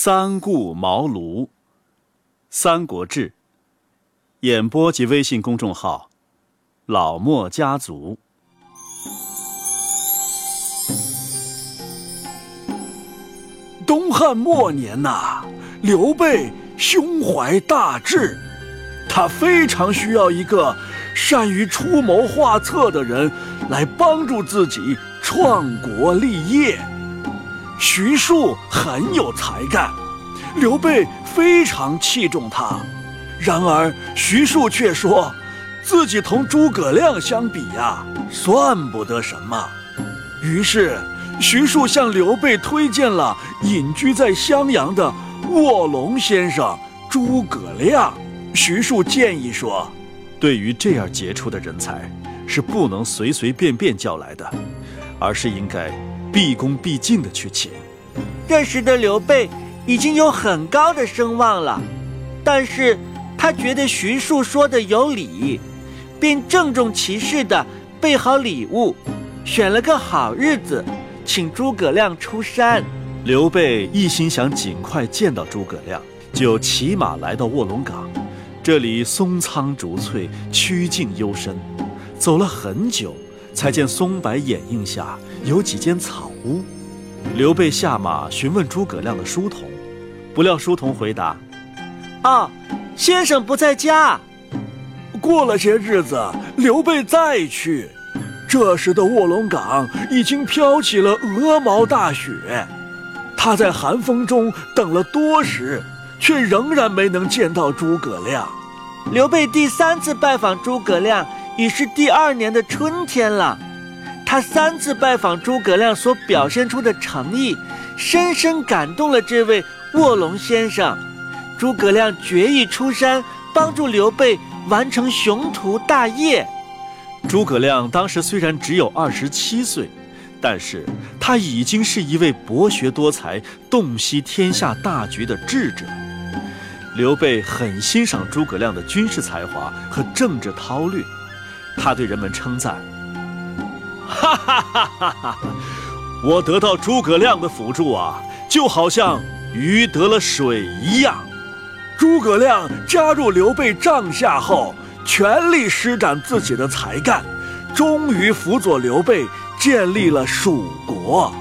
三顾茅庐，《三国志》演播及微信公众号“老莫家族”。东汉末年呐，刘备胸怀大志，他非常需要一个善于出谋划策的人来帮助自己创国立业。徐庶很有才干，刘备非常器重他。然而徐庶却说，自己同诸葛亮相比呀，算不得什么。于是徐庶向刘备推荐了隐居在襄阳的卧龙先生诸葛亮。徐庶建议说，对于这样杰出的人才，是不能随随便便叫来的，而是应该。毕恭毕敬的去请。这时的刘备已经有很高的声望了，但是他觉得徐庶说的有理，便郑重其事的备好礼物，选了个好日子，请诸葛亮出山。刘备一心想尽快见到诸葛亮，就骑马来到卧龙岗。这里松苍竹翠，曲径幽深，走了很久。才见松柏掩映下有几间草屋，刘备下马询问诸葛亮的书童，不料书童回答：“啊，先生不在家。”过了些日子，刘备再去，这时的卧龙岗已经飘起了鹅毛大雪，他在寒风中等了多时，却仍然没能见到诸葛亮。刘备第三次拜访诸葛亮。已是第二年的春天了，他三次拜访诸葛亮所表现出的诚意，深深感动了这位卧龙先生。诸葛亮决意出山帮助刘备完成雄图大业。诸葛亮当时虽然只有二十七岁，但是他已经是一位博学多才、洞悉天下大局的智者。刘备很欣赏诸葛亮的军事才华和政治韬略。他对人们称赞：“哈哈哈哈哈！我得到诸葛亮的辅助啊，就好像鱼得了水一样。”诸葛亮加入刘备帐下后，全力施展自己的才干，终于辅佐刘备建立了蜀国。